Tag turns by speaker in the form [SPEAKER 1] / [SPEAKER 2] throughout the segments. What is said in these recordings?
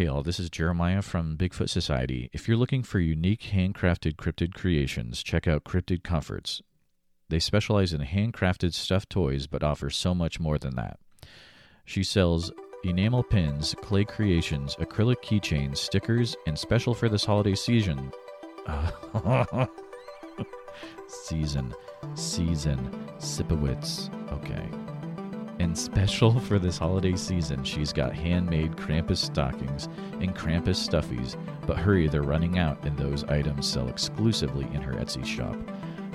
[SPEAKER 1] Hey all, this is Jeremiah from Bigfoot Society. If you're looking for unique handcrafted cryptid creations, check out Cryptid Comforts. They specialize in handcrafted stuffed toys but offer so much more than that. She sells enamel pins, clay creations, acrylic keychains, stickers, and special for this holiday season. Season. Season. Sipowitz. Okay. And special for this holiday season, she's got handmade Krampus stockings and Krampus stuffies. But hurry, they're running out, and those items sell exclusively in her Etsy shop.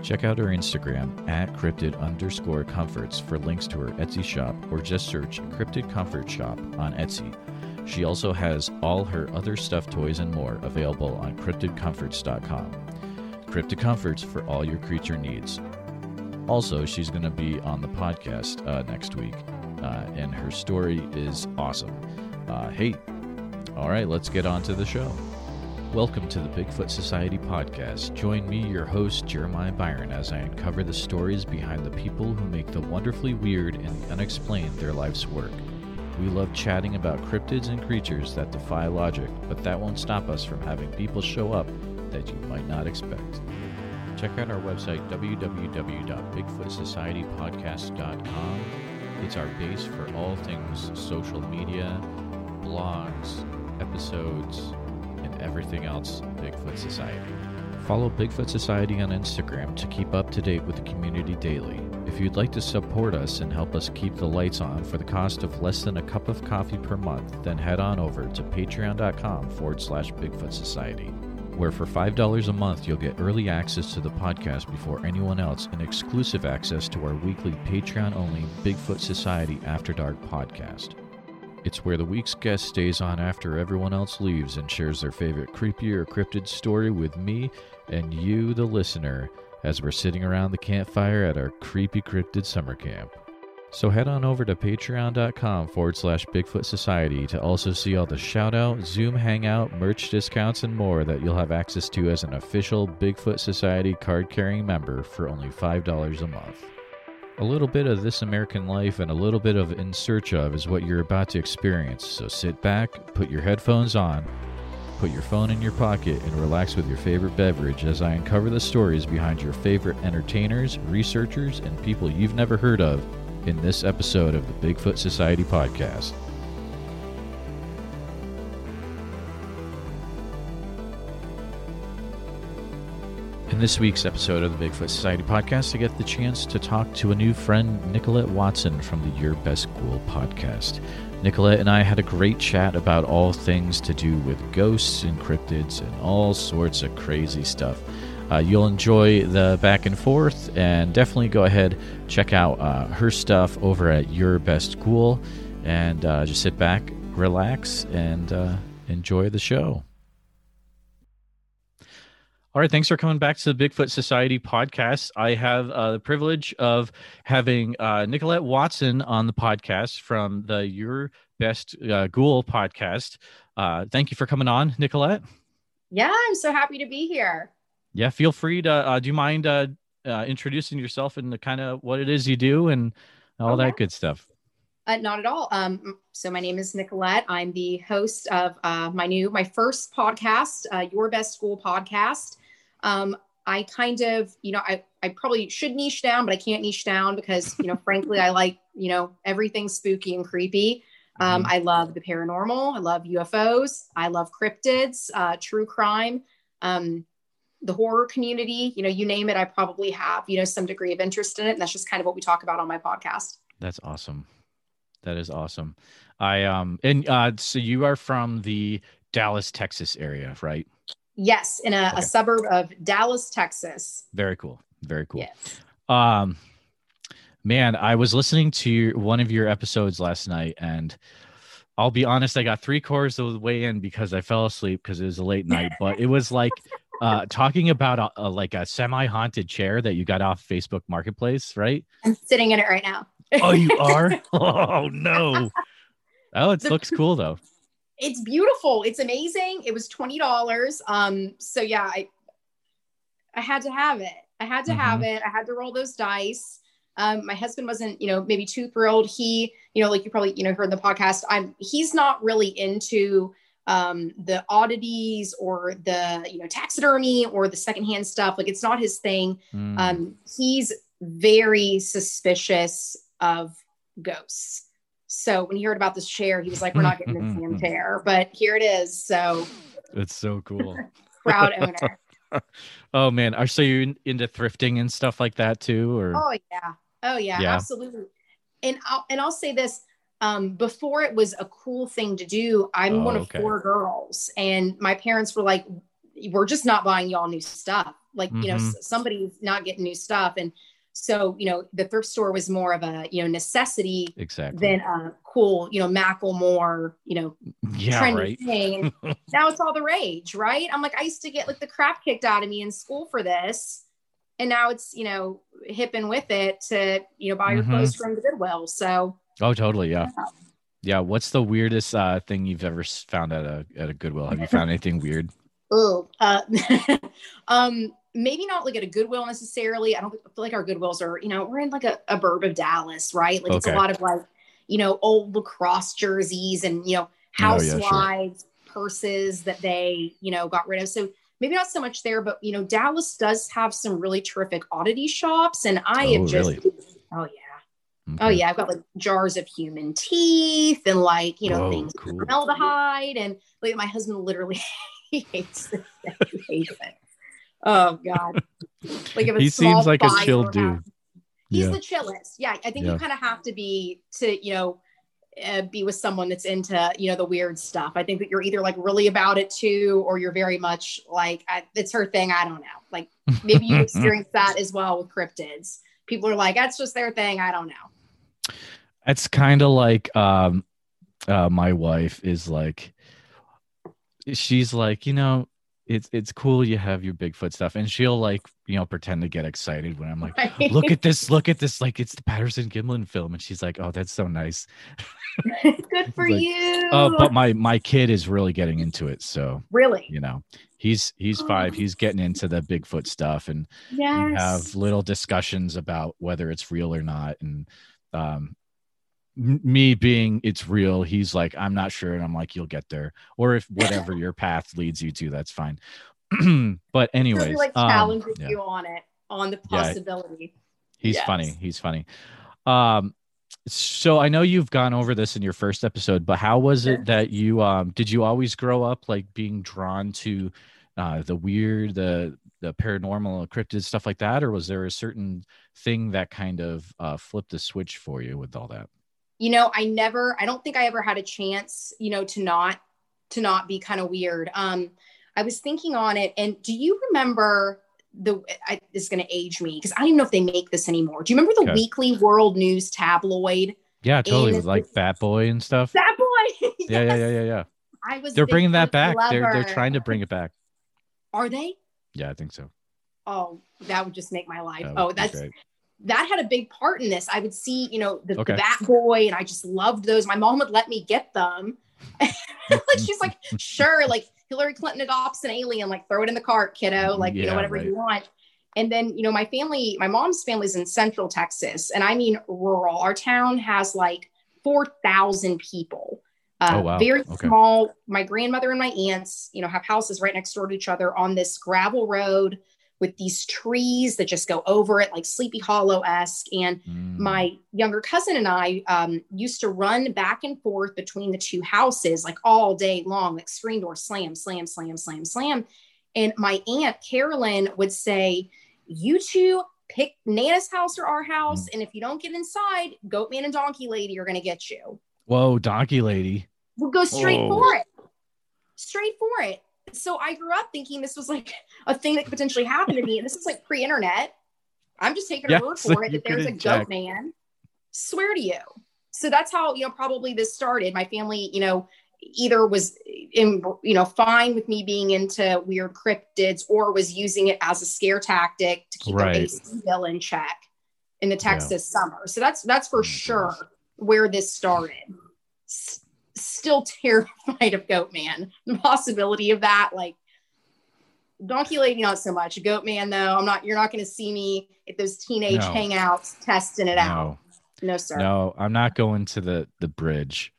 [SPEAKER 1] Check out her Instagram at cryptid underscore comforts for links to her Etsy shop, or just search Cryptid Comfort Shop on Etsy. She also has all her other stuffed toys and more available on cryptidcomforts.com. Cryptid Comforts for all your creature needs. Also, she's going to be on the podcast uh, next week, uh, and her story is awesome. Uh, hey, all right, let's get on to the show. Welcome to the Bigfoot Society podcast. Join me, your host, Jeremiah Byron, as I uncover the stories behind the people who make the wonderfully weird and the unexplained their life's work. We love chatting about cryptids and creatures that defy logic, but that won't stop us from having people show up that you might not expect. Check out our website, www.bigfootsocietypodcast.com. It's our base for all things social media, blogs, episodes, and everything else Bigfoot Society. Follow Bigfoot Society on Instagram to keep up to date with the community daily. If you'd like to support us and help us keep the lights on for the cost of less than a cup of coffee per month, then head on over to patreon.com forward slash Bigfoot Society where for $5 a month you'll get early access to the podcast before anyone else and exclusive access to our weekly Patreon only Bigfoot Society After Dark podcast. It's where the week's guest stays on after everyone else leaves and shares their favorite creepy or cryptid story with me and you, the listener, as we're sitting around the campfire at our creepy cryptid summer camp. So head on over to patreon.com forward slash Bigfoot Society to also see all the shout out, Zoom hangout, merch discounts, and more that you'll have access to as an official Bigfoot Society card carrying member for only $5 a month. A little bit of This American Life and a little bit of In Search of is what you're about to experience, so sit back, put your headphones on, put your phone in your pocket, and relax with your favorite beverage as I uncover the stories behind your favorite entertainers, researchers, and people you've never heard of in this episode of the Bigfoot Society podcast. In this week's episode of the Bigfoot Society podcast, I get the chance to talk to a new friend, Nicolette Watson from the Your Best Ghoul podcast. Nicolette and I had a great chat about all things to do with ghosts and cryptids and all sorts of crazy stuff. Uh, you'll enjoy the back and forth, and definitely go ahead check out uh, her stuff over at Your Best Ghoul, and uh, just sit back, relax, and uh, enjoy the show. All right, thanks for coming back to the Bigfoot Society podcast. I have uh, the privilege of having uh, Nicolette Watson on the podcast from the Your Best Ghoul podcast. thank you for coming on, Nicolette.
[SPEAKER 2] Yeah, I'm so happy to be here
[SPEAKER 1] yeah, feel free to. Uh, do you mind uh, uh, introducing yourself and the kind of what it is you do and all that good stuff?
[SPEAKER 2] Uh, not at all. Um, so my name is Nicolette. I'm the host of uh, my new, my first podcast, uh, Your Best Ghoul podcast. Um, I kind of, you know, I, I probably should niche down, but I can't niche down because, you know, frankly, I like, you know, everything spooky and creepy. Um, mm-hmm. I love the paranormal. I love UFOs. I love cryptids, uh, true crime. Um, the horror community, you know, you name it, I probably have, you know, some degree of interest in it. And that's just kind of what we talk about on my podcast.
[SPEAKER 1] That's awesome. That is awesome. I um and uh so you are from the Dallas, Texas area, right?
[SPEAKER 2] Yes, in a, okay. a suburb of Dallas, Texas.
[SPEAKER 1] Very cool. Very cool. Yes. Um man, I was listening to one of your episodes last night and I'll be honest, I got three quarters of the way in because I fell asleep because it was a late night, but it was like uh, talking about a, a, like a semi-haunted chair that you got off Facebook Marketplace, right?
[SPEAKER 2] I'm sitting in it right now.
[SPEAKER 1] oh, you are? Oh no! Oh, it looks cool though.
[SPEAKER 2] It's beautiful. It's amazing. It was twenty dollars. Um, so yeah, I I had to have it. I had to mm-hmm. have it. I had to roll those dice. Um, my husband wasn't, you know, maybe too thrilled. He, you know, like you probably, you know, heard in the podcast. I'm. He's not really into um, the oddities or the you know taxidermy or the secondhand stuff. Like it's not his thing.
[SPEAKER 1] Mm.
[SPEAKER 2] Um, he's very suspicious of ghosts. So when he heard about this chair, he was like, "We're not getting this damn chair," but here it is. So
[SPEAKER 1] It's so cool.
[SPEAKER 2] proud owner.
[SPEAKER 1] oh man, are so you into thrifting and stuff like that too, or
[SPEAKER 2] Oh yeah. Oh yeah,
[SPEAKER 1] Yeah.
[SPEAKER 2] absolutely. And I'll and I'll say this. Um, before it was a cool thing to do, I'm
[SPEAKER 1] Oh,
[SPEAKER 2] one of
[SPEAKER 1] okay.
[SPEAKER 2] four girls, and my parents were like, "We're just not buying y'all new stuff. Like, you know,
[SPEAKER 1] Mhm.
[SPEAKER 2] s- somebody's not getting new stuff." And so, you know, the thrift store was more of a you know necessity
[SPEAKER 1] exactly?
[SPEAKER 2] than a cool, you know, Macklemore, you know,
[SPEAKER 1] yeah,
[SPEAKER 2] trendy
[SPEAKER 1] right.
[SPEAKER 2] thing. Now it's all the rage, right? I'm like, I used to get like the crap kicked out of me in school for this. And now it's, you know, hip and with it to, you know, buy your
[SPEAKER 1] Mhm.
[SPEAKER 2] clothes from the Goodwill. So
[SPEAKER 1] Oh, totally. Yeah.
[SPEAKER 2] Yeah.
[SPEAKER 1] Yeah. What's the weirdest uh, thing you've ever found at a at a Goodwill? Have you found anything weird?
[SPEAKER 2] Ooh, uh, um, maybe not like at a Goodwill necessarily. I don't feel like our Goodwills are, you know, we're in like a, a burb of Dallas, right? Like it's a lot of like, you know, old lacrosse jerseys and, you know,
[SPEAKER 1] Oh, yeah, sure.
[SPEAKER 2] housewives purses that they, you know, got rid of. So maybe not so much there, but, you know, Dallas does have some really terrific oddity shops. And I
[SPEAKER 1] Oh,
[SPEAKER 2] have just,
[SPEAKER 1] really?
[SPEAKER 2] oh, yeah. Oh, yeah. I've got like jars of human teeth and like, you know,
[SPEAKER 1] Whoa,
[SPEAKER 2] things
[SPEAKER 1] cool.
[SPEAKER 2] formaldehyde and like my husband literally hates it. He hates it. Oh god. Like if a
[SPEAKER 1] he seems like a chill dude.
[SPEAKER 2] He's
[SPEAKER 1] Yeah.
[SPEAKER 2] the chillest. Yeah, I think
[SPEAKER 1] Yeah.
[SPEAKER 2] you kind of have to be to, you know, uh, be with someone that's into, you know, the weird stuff. I think that you're either like really about it too, or you're very much like I, it's her thing. I don't know. Like maybe you experience that as well with cryptids. People are like, that's just their thing. I don't know.
[SPEAKER 1] It's kind of like um, uh, my wife is like, she's like, you know, it's it's cool you have your Bigfoot stuff, and she'll like, you know, pretend to get excited when I'm like,
[SPEAKER 2] Right?
[SPEAKER 1] look at this, look at this, like it's the Patterson Gimlin film, and she's like, oh, that's so nice.
[SPEAKER 2] good for
[SPEAKER 1] Like,
[SPEAKER 2] you.
[SPEAKER 1] Uh, but my my kid is really getting into it, so
[SPEAKER 2] really?
[SPEAKER 1] you know, he's he's five, he's getting into the Bigfoot stuff, and
[SPEAKER 2] Yes.
[SPEAKER 1] we have little discussions about whether it's real or not and um me being it's real he's like i'm not sure and i'm like you'll get there or if whatever your path leads you to that's fine but anyways
[SPEAKER 2] be like
[SPEAKER 1] um, yeah,
[SPEAKER 2] you on it, on the
[SPEAKER 1] Yeah.
[SPEAKER 2] possibility.
[SPEAKER 1] he's
[SPEAKER 2] Yes.
[SPEAKER 1] funny he's funny um so i know you've gone over this in your first episode but how was it that you um did you always grow up like being drawn to uh the weird the the paranormal cryptid stuff like that or was there a certain thing that kind of uh flipped the switch for you with all that
[SPEAKER 2] You know, I never, I don't think I ever had a chance, you know, to not, to not be kind of weird. Um, I was thinking on it, and do you remember the? I, this is going to age me because I don't even know if they make this anymore. Do you remember the
[SPEAKER 1] Okay.
[SPEAKER 2] Weekly World News tabloid?
[SPEAKER 1] yeah totally
[SPEAKER 2] And
[SPEAKER 1] with like Bat Boy and stuff
[SPEAKER 2] Bat Boy.
[SPEAKER 1] yeah yeah yeah yeah yeah
[SPEAKER 2] I was.
[SPEAKER 1] they're bringing that back they're they're trying to bring it back
[SPEAKER 2] Are they?
[SPEAKER 1] Yeah i think so
[SPEAKER 2] Oh, that would just make my life.
[SPEAKER 1] That
[SPEAKER 2] oh, that's that had a big part in this. I would see, you know, the,
[SPEAKER 1] Okay.
[SPEAKER 2] the Bat Boy, and I just loved those. My mom would let me get them. like she's like, sure, like Hillary Clinton adopts an alien, like throw it in the cart, kiddo, mm, like you
[SPEAKER 1] Yeah,
[SPEAKER 2] know whatever
[SPEAKER 1] right.
[SPEAKER 2] you want. And then you know my family, my mom's family's in Central Texas, and I mean rural. Our town has like four thousand people. Uh,
[SPEAKER 1] Oh, wow.
[SPEAKER 2] Very
[SPEAKER 1] Okay.
[SPEAKER 2] small. My grandmother and my aunts, you know, have houses right next door to each other on this gravel road with these trees that just go over it, like Sleepy Hollow esque. And
[SPEAKER 1] Mm.
[SPEAKER 2] my younger cousin and I um, used to run back and forth between the two houses like all day long, like screen door slam, slam, slam, slam, slam. And my aunt Carolyn would say, You two pick Nana's house or our house. And if you don't get inside, Goatman and Donkey Lady are going to get you.
[SPEAKER 1] Whoa donkey lady
[SPEAKER 2] We'll go straight
[SPEAKER 1] Oh.
[SPEAKER 2] for it. Straight for it. So I grew up thinking this was like a thing that could potentially happen to me. And this is like pre internet. I'm just taking
[SPEAKER 1] Yeah,
[SPEAKER 2] a word
[SPEAKER 1] so
[SPEAKER 2] for it that there's a
[SPEAKER 1] couldn't check.
[SPEAKER 2] goat man. Swear to you. So that's how, you know, probably this started. My family, you know, either was in, you know, fine with me being into weird cryptids or was using it as a scare tactic to keep
[SPEAKER 1] Right.
[SPEAKER 2] their AC bill in check in the
[SPEAKER 1] Yeah.
[SPEAKER 2] Texas summer. So that's that's for
[SPEAKER 1] Oh
[SPEAKER 2] sure
[SPEAKER 1] goodness.
[SPEAKER 2] Where this started. S- still terrified of Goat Man. The possibility of that, like Donkey Lady, not so much. Goat Man, though, I'm not. You're not going to see me at those teenage
[SPEAKER 1] No.
[SPEAKER 2] hangouts testing it out.
[SPEAKER 1] no
[SPEAKER 2] No, sir.
[SPEAKER 1] no i'm not going to the the bridge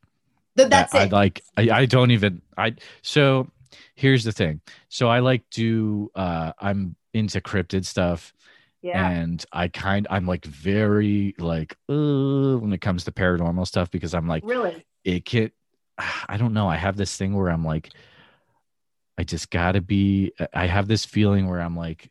[SPEAKER 2] Th- that's
[SPEAKER 1] I
[SPEAKER 2] it.
[SPEAKER 1] like I, I don't even I so here's the thing. So I like do uh I'm into cryptid stuff
[SPEAKER 2] yeah.
[SPEAKER 1] and I kind I'm like very like uh, when it comes to paranormal stuff because I'm like
[SPEAKER 2] really?
[SPEAKER 1] it can I don't know. I have this thing where I'm like I just gotta be I have this feeling where I'm like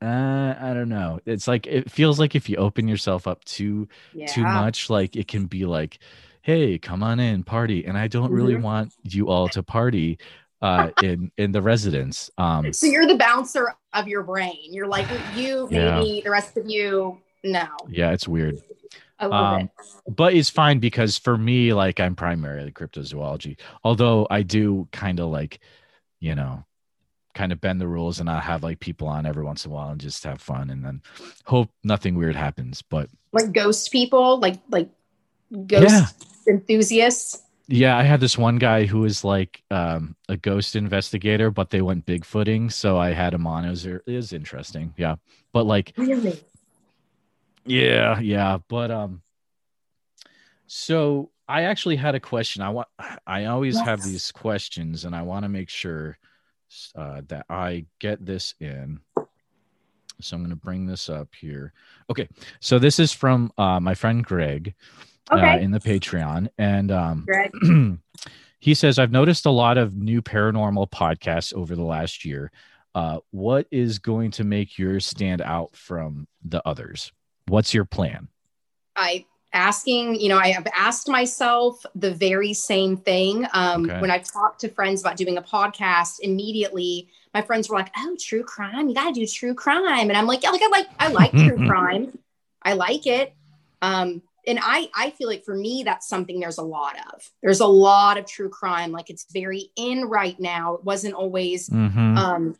[SPEAKER 1] uh, I don't know. It's like it feels like if you open yourself up too
[SPEAKER 2] Yeah.
[SPEAKER 1] too much, like it can be like, "Hey, come on in, party." And I don't really
[SPEAKER 2] Mhm.
[SPEAKER 1] want you all to party uh, in in the residence. Um,
[SPEAKER 2] So you're the bouncer of your brain. You're like you,
[SPEAKER 1] Yeah.
[SPEAKER 2] maybe the rest of you, no,
[SPEAKER 1] yeah, it's weird, Um, but it's fine because for me, like I'm primarily cryptozoology. Although I do kind of like, you know, kind of bend the rules and not have like people on every once in a while and just have fun and then hope nothing weird happens. But
[SPEAKER 2] Like ghost people, like like ghost
[SPEAKER 1] Yeah.
[SPEAKER 2] enthusiasts.
[SPEAKER 1] Yeah, I had this one guy who was like um, a ghost investigator, but they went bigfooting, so I had him on. It was it was interesting, yeah. But like,
[SPEAKER 2] Really?
[SPEAKER 1] yeah, yeah. But um, so I actually had a question. I want. I always have these questions, and I want to make sure uh, that I get this in. So I'm going to bring this up here. Okay, so this is from uh, my friend Greg uh, in the Patreon, and um, he says, I've noticed a lot of new paranormal podcasts over the last year. Uh, what is going to make yours stand out from the others? What's your plan?
[SPEAKER 2] I asking, you know, I have asked myself the very same thing. Um,
[SPEAKER 1] Okay.
[SPEAKER 2] When I've talked to friends about doing a podcast, immediately my friends were like, "Oh, true crime! You got to do true crime," and I'm like, "Yeah, like I like I like true crime. I like it." Um, and I I feel like for me that's something there's a lot of. There's a lot of true crime. Like it's very in right now. It wasn't always
[SPEAKER 1] Mhm.
[SPEAKER 2] um,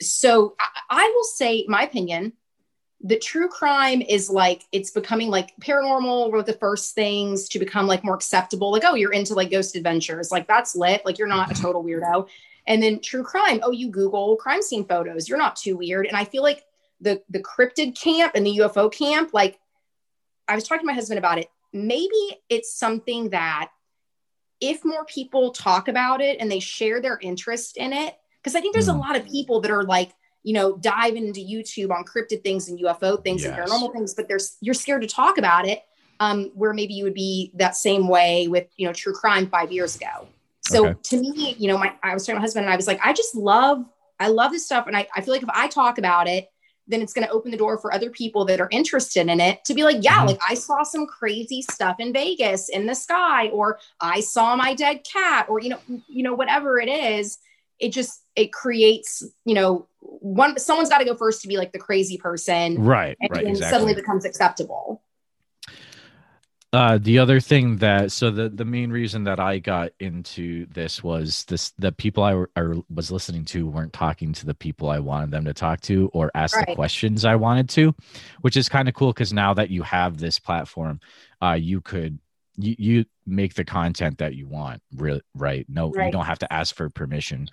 [SPEAKER 2] so I, I will say, my opinion, the true crime is like it's becoming like paranormal were the first things to become like more acceptable. Like, oh, you're into like ghost adventures, like that's lit. Like you're not a total weirdo. And then true crime, oh, you Google crime scene photos, you're not too weird. And I feel like the the cryptid camp and the UFO camp, like I was talking to my husband about it. Maybe it's something that if more people talk about it and they share their interest in it, because I think there's a
[SPEAKER 1] Hmm.
[SPEAKER 2] lot of people that are like, you know, diving into YouTube on cryptid things and UFO things
[SPEAKER 1] Yes.
[SPEAKER 2] and paranormal things, but there's you're scared to talk about it. Um, where maybe you would be that same way with you know true crime five years ago. So
[SPEAKER 1] Okay.
[SPEAKER 2] to me, you know, my I was talking to my husband and I was like, I just love, I love this stuff, and I, I feel like if I talk about it, then it's going to open the door for other people that are interested in it to be like, yeah,
[SPEAKER 1] Mhm.
[SPEAKER 2] like I saw some crazy stuff in Vegas in the sky, or I saw my dead cat, or you know, you know, whatever it is, it just it creates, you know, one someone's got to go first to be like the crazy person,
[SPEAKER 1] Right,
[SPEAKER 2] and
[SPEAKER 1] right,
[SPEAKER 2] then
[SPEAKER 1] exactly.
[SPEAKER 2] suddenly becomes acceptable.
[SPEAKER 1] Uh, the other thing that so the the main reason that I got into this was this the people I, were, I was listening to weren't talking to the people I wanted them to talk to or ask the questions I wanted to, which is kind of cool because now that you have this platform, uh, you could you you make the content that you want. Really, right? No, you don't have to ask for permission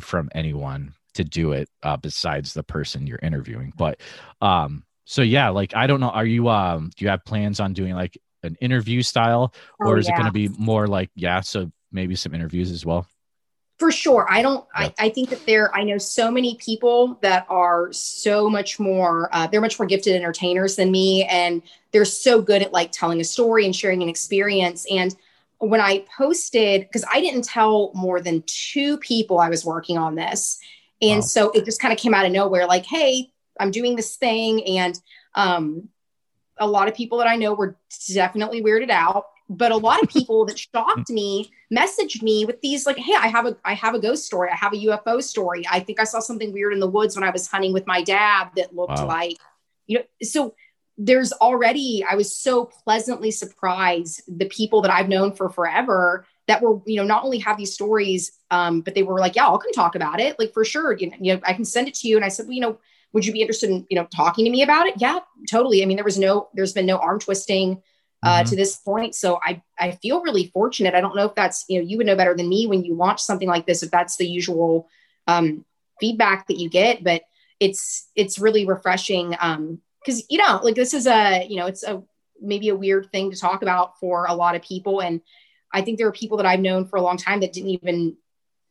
[SPEAKER 1] from anyone to do it uh, besides the person you're interviewing. But um, so yeah, like I don't know. Are you um? Do you have plans on doing like an interview style or
[SPEAKER 2] Oh,
[SPEAKER 1] is it going to be more like yeah so maybe some interviews as well?
[SPEAKER 2] For sure. I don't
[SPEAKER 1] Yeah.
[SPEAKER 2] I, I think that there i know so many people that are so much more uh, they're much more gifted entertainers than me and they're so good at like telling a story and sharing an experience. And when i posted because i didn't tell more than two people i was working on this. And
[SPEAKER 1] Wow.
[SPEAKER 2] so it just kind of came out of nowhere like hey i'm doing this thing and um a lot of people that i know were definitely weirded out but a lot of people that shocked me messaged me with these like hey i have a i have a ghost story. I have a ufo story. I think i saw something weird in the woods when i was hunting with my dad that looked
[SPEAKER 1] Wow.
[SPEAKER 2] like you know so there's already i was so pleasantly surprised the people that i've known for forever that were you know not only have these stories um but they were like yeah i'll come talk about it. Like for sure you know, you know i can send it to you. And i said well you know would you be interested in you know talking to me about it yeah totally i mean there was no there's been no arm twisting uh,
[SPEAKER 1] Mhm.
[SPEAKER 2] to this point. So I, I feel really fortunate. I don't know if that's, you know, you would know better than me when you launch something like this, if that's the usual um, feedback that you get, but it's, it's really refreshing. Um, cause you know, like this is a, you know, it's a, maybe a weird thing to talk about for a lot of people. And I think there are people that I've known for a long time that didn't even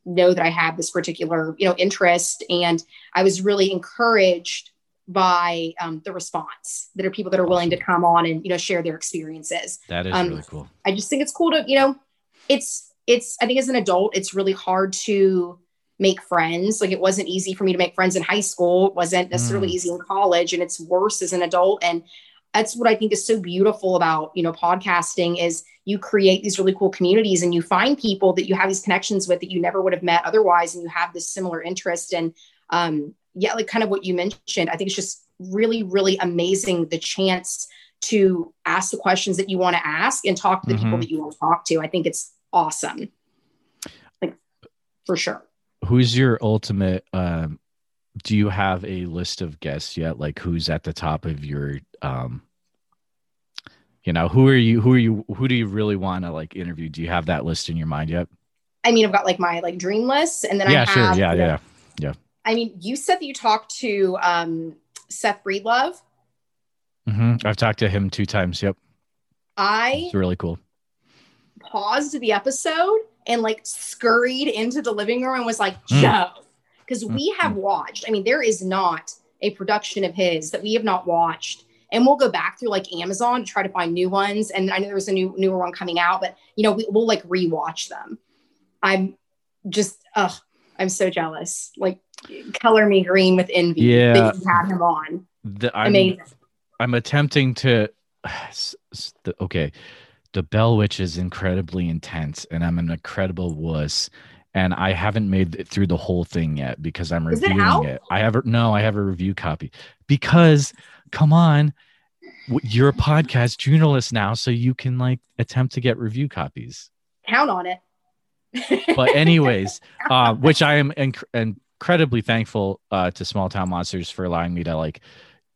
[SPEAKER 2] know that I have this particular, you know, interest. And I was really encouraged by um, the response that are people that are willing to come on and, you know, share their experiences.
[SPEAKER 1] That is
[SPEAKER 2] Um,
[SPEAKER 1] really cool.
[SPEAKER 2] I just think it's cool to, you know, it's, it's, I think as an adult, it's really hard to make friends. Like it wasn't easy for me to make friends in high school. It wasn't necessarily
[SPEAKER 1] Mm.
[SPEAKER 2] easy in college and it's worse as an adult. And that's what I think is so beautiful about, you know, podcasting is you create these really cool communities and you find people that you have these connections with that you never would have met otherwise. And you have this similar interest. And um, yeah, like kind of what you mentioned, I think it's just really, really amazing the chance to ask the questions that you want to ask and talk to the people
[SPEAKER 1] Mhm.
[SPEAKER 2] that you want to talk to. I think it's awesome. Like for sure.
[SPEAKER 1] Who's your ultimate? Um, do you have a list of guests yet? Like who's at the top of your? Um, you know, who are you? Who are you? Who do you really want to like interview? Do you have that list in your mind yet?
[SPEAKER 2] I mean, I've got like my like dream list, and then
[SPEAKER 1] yeah,
[SPEAKER 2] I
[SPEAKER 1] sure.
[SPEAKER 2] have.
[SPEAKER 1] Yeah,
[SPEAKER 2] you yeah.
[SPEAKER 1] Yeah.
[SPEAKER 2] I mean, you said that you talked to um, Seth Breedlove.
[SPEAKER 1] hmm I've talked to him two times. Yep,
[SPEAKER 2] I
[SPEAKER 1] it's really cool.
[SPEAKER 2] paused the episode and like scurried into the living room and was like,
[SPEAKER 1] Mm.
[SPEAKER 2] Because we mm-hmm. have watched. I mean, there is not a production of his that we have not watched. And we'll go back through like Amazon to try to find new ones. And I know there's a new newer one coming out, but you know, we, we'll like rewatch them. I'm just, ugh, I'm so jealous. Like, color me green with envy
[SPEAKER 1] Yeah.
[SPEAKER 2] that you had him on.
[SPEAKER 1] The, I'm,
[SPEAKER 2] Amazing.
[SPEAKER 1] I'm attempting to. s- s- the- Okay, the Bell Witch is incredibly intense, and I'm an incredible wuss. And I haven't made it through the whole thing yet because I'm
[SPEAKER 2] Is it
[SPEAKER 1] reviewing
[SPEAKER 2] out?
[SPEAKER 1] it. I have a, no, I have a review copy because, come on, you're a podcast journalist now, so you can like attempt to get review copies.
[SPEAKER 2] Count on it.
[SPEAKER 1] But anyways, uh, which I am inc- incredibly thankful uh, to Small Town Monsters for allowing me to like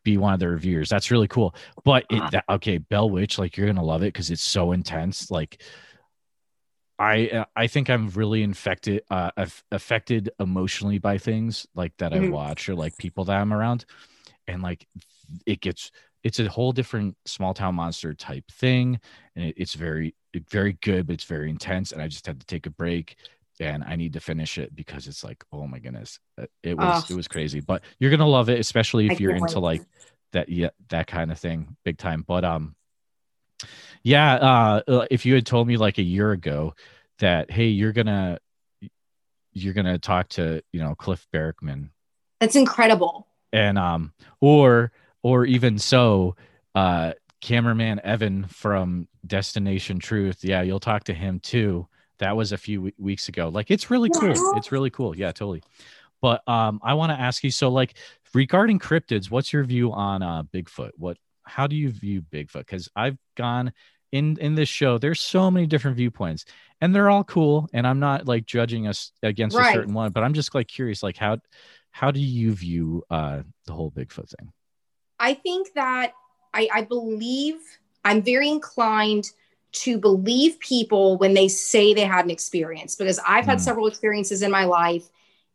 [SPEAKER 1] be one of the reviewers. That's really cool. But it, that, okay, Bell Witch, like you're gonna love it because it's so intense. Like I uh, I think I'm really infected uh affected emotionally by things like that I
[SPEAKER 2] Mhm.
[SPEAKER 1] watch or like people that I'm around and like it gets it's a whole different small town monster type thing and it, it's very very good but it's very intense and I just had to take a break and I need to finish it because it's like oh my goodness Uh, it was
[SPEAKER 2] Ugh.
[SPEAKER 1] it was crazy but you're going to love it especially
[SPEAKER 2] I
[SPEAKER 1] if you're into
[SPEAKER 2] wait.
[SPEAKER 1] like that yeah that kind of thing big time but um yeah uh uh, if you had told me like a year ago that hey you're gonna you're gonna talk to you know cliff Barackman
[SPEAKER 2] That's incredible.
[SPEAKER 1] and um or or even so uh cameraman evan from destination truth. Yeah you'll talk to him too. That was a few we- weeks ago. Like it's really cool. It's really cool. Yeah totally. But um i want to ask you so like regarding cryptids what's your view on uh bigfoot? What how do you view bigfoot? Because i've gone in in this show there's so many different viewpoints and they're all cool and i'm not like judging us against
[SPEAKER 2] Right.
[SPEAKER 1] a certain one but i'm just like curious like how how do you view uh the whole bigfoot thing
[SPEAKER 2] I think that I, I believe I'm very inclined to believe people when they say they had an experience because I've had
[SPEAKER 1] Mm.
[SPEAKER 2] several experiences in my life.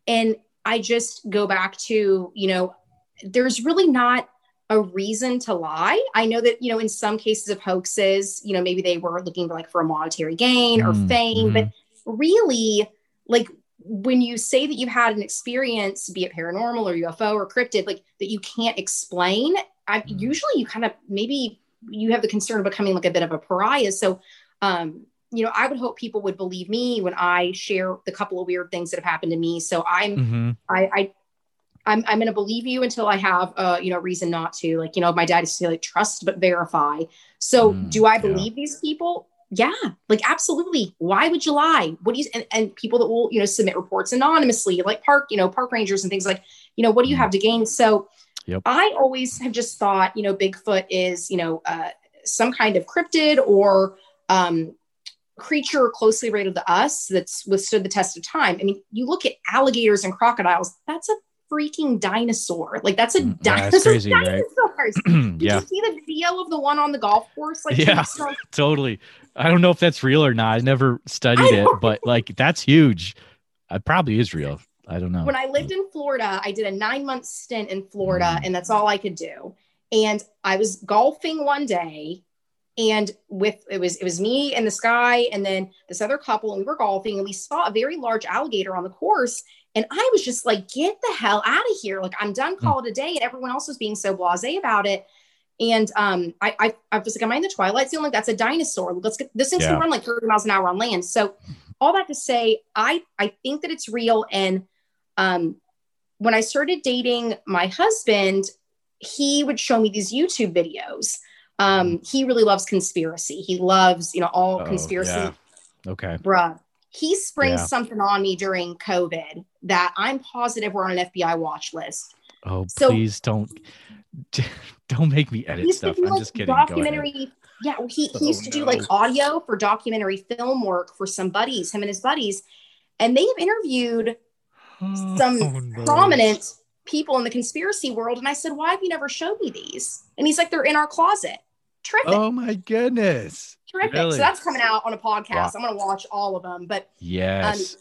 [SPEAKER 2] And I just go back to, you know, there's really not a reason to lie. I know that, you know, in some cases of hoaxes, you know, maybe they were looking for like for a monetary gain or
[SPEAKER 1] Mm,
[SPEAKER 2] fame, but really, like when you say that you've had an experience, be it paranormal or UFO or cryptid, like that you can't explain, I
[SPEAKER 1] Mhm.
[SPEAKER 2] usually you kind of maybe you have the concern of becoming like a bit of a pariah. So, um, you know, I would hope people would believe me when I share the couple of weird things that have happened to me. So I'm,
[SPEAKER 1] Mhm.
[SPEAKER 2] I, I, I'm, I'm going to believe you until I have, uh, you know, reason not to. Like, you know, my dad used to say, like, trust but verify. So,
[SPEAKER 1] Mm,
[SPEAKER 2] do I
[SPEAKER 1] yeah.
[SPEAKER 2] believe these people? Yeah, like absolutely. Why would you lie? What do you and, and people that will, you know, submit reports anonymously, like park, you know, park rangers and things like, you know, what do you
[SPEAKER 1] Mm.
[SPEAKER 2] have to gain? So,
[SPEAKER 1] Yep.
[SPEAKER 2] I always have just thought, you know, Bigfoot is, you know, uh, some kind of cryptid or um, creature closely related to us that's withstood the test of time. I mean, you look at alligators and crocodiles, that's a freaking dinosaur. Like that's a
[SPEAKER 1] Mm,
[SPEAKER 2] dinosaur.
[SPEAKER 1] crazy, right?
[SPEAKER 2] Did
[SPEAKER 1] yeah
[SPEAKER 2] you see the video of the one on the golf course? Like
[SPEAKER 1] Yeah. totally i don't know if that's real or not i never studied it but like that's huge it probably is real i don't know
[SPEAKER 2] when I lived in Florida, I did a nine month stint in Florida,
[SPEAKER 1] Mm.
[SPEAKER 2] and that's all I could do. And I was golfing one day, and with it was it was me and this guy and then this other couple and we were golfing and we saw a very large alligator on the course and i was just like get the hell out of here like i'm done call it a day and everyone else was being so blasé about it and um, I, I, I was like, am I in the twilight zone? Like that's a dinosaur. Let's get this thing's yeah. run like 30 miles an hour on land. So all that to say, I, I think that it's real. And um, when I started dating my husband, he would show me these YouTube videos. Um, he really loves conspiracy. He loves, you know, all oh, conspiracy. Yeah.
[SPEAKER 1] Okay.
[SPEAKER 2] Bruh. He springs yeah. something on me during COVID that I'm positive we're on an FBI watch list.
[SPEAKER 1] Oh, so, please don't don't make me edit stuff. I'm like just kidding.
[SPEAKER 2] Documentary. Yeah, he, he oh, used to no. do like audio for documentary film work for some buddies, him and his buddies, and they have interviewed some oh, no. prominent people in the conspiracy world. And I said, "Why have you never showed me these?" And he's like, "They're in our closet." Terrific.
[SPEAKER 1] Oh my goodness.
[SPEAKER 2] Terrific. Really? So that's coming out on a podcast. Wow. I'm going to watch all of them. But
[SPEAKER 1] yes, um,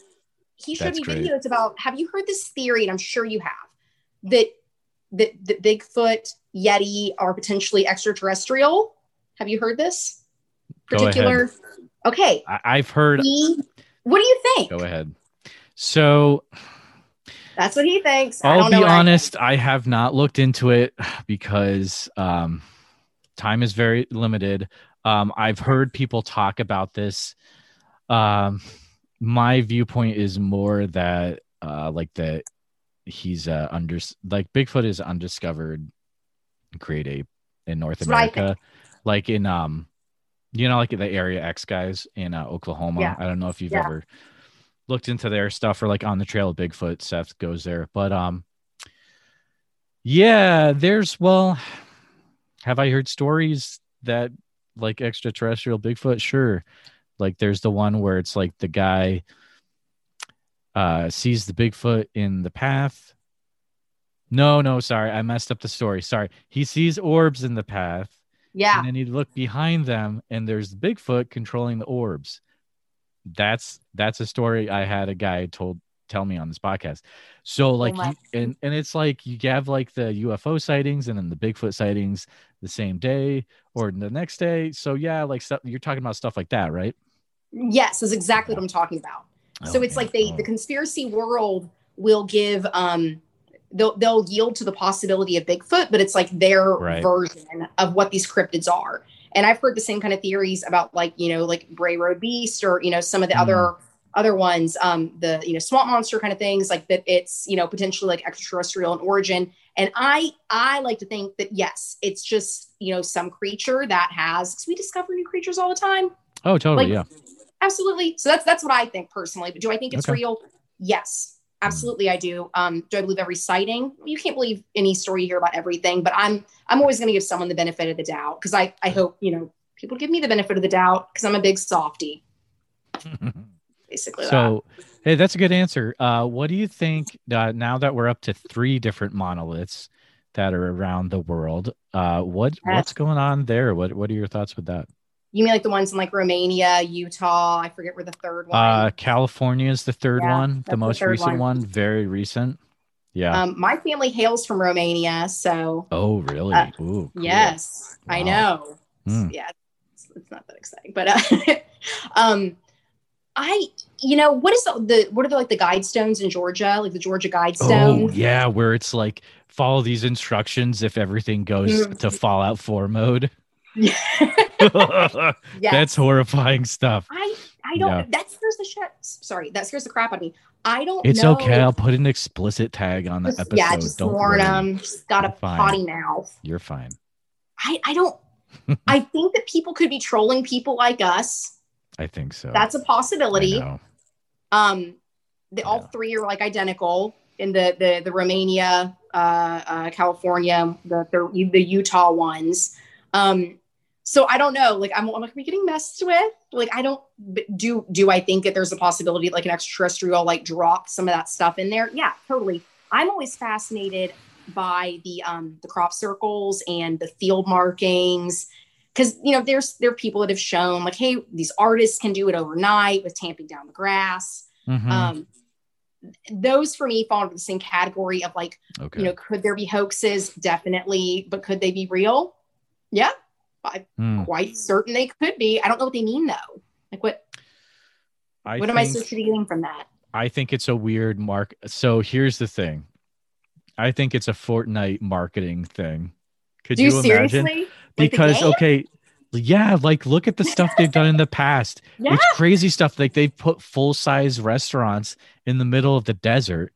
[SPEAKER 2] he showed that's me great. videos about. Have you heard this theory? And I'm sure you have that that, that Bigfoot, Yeti are potentially extraterrestrial. Have you heard this particular? Okay.
[SPEAKER 1] I- have heard.
[SPEAKER 2] He, what do you think?
[SPEAKER 1] Go ahead. So
[SPEAKER 2] that's what he thinks.
[SPEAKER 1] I'll be honest, I, I, have not looked into it because um, time is very limited. Um, I've heard people talk about this. Um, my viewpoint is more that uh, like that he's uh under like Bigfoot is undiscovered create ape in North America, like in um, you know, like the Area X guys in uh, Oklahoma. Yeah. I don't know if you've yeah. ever looked into their stuff or like on the trail of Bigfoot. Seth goes there, but um, yeah, there's well, have I heard stories that like extraterrestrial Bigfoot? Sure. Like there's the one where it's like the guy uh, sees the Bigfoot in the path. No, no, sorry, I messed up the story. Sorry, he sees orbs in the path.
[SPEAKER 2] Yeah,
[SPEAKER 1] and then he'd look behind them, and there's Bigfoot controlling the orbs. That's that's a story I had a guy told tell me on this podcast. So like, oh you, and and it's like you have like the UFO sightings and then the Bigfoot sightings the same day or the next day. So yeah, like stuff you're talking about stuff like that, right?
[SPEAKER 2] Yes, is exactly what I'm talking about. So okay. it's like they the conspiracy world will give um they'll they'll yield to the possibility of Bigfoot, but it's like their right. version of what these cryptids are. And I've heard the same kind of theories about like, you know, like Bray Road Beast or, you know, some of the mm. other other ones, um, the you know, swamp monster kind of things, like that it's, you know, potentially like extraterrestrial in origin. And I I like to think that yes, it's just, you know, some creature that has because we discover new creatures all the time.
[SPEAKER 1] Oh, totally. Like, yeah
[SPEAKER 2] Absolutely. So that's that's what I think personally. But do I think it's okay. real? Yes, absolutely I do. Um, do I believe every sighting? You can't believe any story you hear about everything, but I'm I'm always going to give someone the benefit of the doubt because I I hope you know people give me the benefit of the doubt because I'm a big softy. Basically.
[SPEAKER 1] So, that. hey, that's a good answer. Uh, what do you think uh, now that we're up to three different monoliths that are around the world? Uh, what yes. what's going on there? What what are your thoughts with that?
[SPEAKER 2] You mean like the ones in like Romania, Utah? I forget where the third one.
[SPEAKER 1] Uh, California is the third yeah, one, the most the recent one. one. very recent. Yeah.
[SPEAKER 2] Um, my family hails from Romania, so.
[SPEAKER 1] Oh, really? Uh, Ooh,
[SPEAKER 2] cool. Yes, wow. I know. Mm. Yeah, it's, it's, not that exciting, but uh, um, I, you know, what is the, the what are the like the guidestones in Georgia, like the Georgia guide stones?
[SPEAKER 1] Oh, yeah, where it's like follow these instructions if everything goes mm-hmm. to Fallout Four mode. yes. That's horrifying stuff.
[SPEAKER 2] I I don't. Yeah. That scares the shit. Sorry, that scares the crap out of me. I don't.
[SPEAKER 1] It's
[SPEAKER 2] know.
[SPEAKER 1] okay. I'll put an explicit tag on the episode. Yeah, just don't warn them.
[SPEAKER 2] Just got You're a fine. potty mouth.
[SPEAKER 1] You're fine.
[SPEAKER 2] I I don't. I think that people could be trolling people like us.
[SPEAKER 1] I think so.
[SPEAKER 2] That's a possibility. Um, the, yeah. all three are like identical in the the the Romania, uh, uh California, the the, the Utah ones. Um, so I don't know. Like I'm, I'm like, are we getting messed with? Like I don't do. Do I think that there's a possibility like an extraterrestrial like drop some of that stuff in there? Yeah, totally. I'm always fascinated by the um the crop circles and the field markings because you know there's there are people that have shown like hey these artists can do it overnight with tamping down the grass mm-hmm. um those for me fall into the same category of like okay. you know could there be hoaxes definitely but could they be real yeah I'm
[SPEAKER 1] Hmm.
[SPEAKER 2] quite certain they could be. I don't know what they mean though. Like what
[SPEAKER 1] I
[SPEAKER 2] what am I supposed to be getting from that?
[SPEAKER 1] I think it's a weird mark. So here's the thing. I think it's a Fortnite marketing thing. Could
[SPEAKER 2] Do
[SPEAKER 1] you,
[SPEAKER 2] you,
[SPEAKER 1] imagine?
[SPEAKER 2] seriously?
[SPEAKER 1] Because okay, yeah, like look at the stuff they've done in the past.
[SPEAKER 2] Yeah.
[SPEAKER 1] It's crazy stuff. Like they've put full size restaurants in the middle of the desert.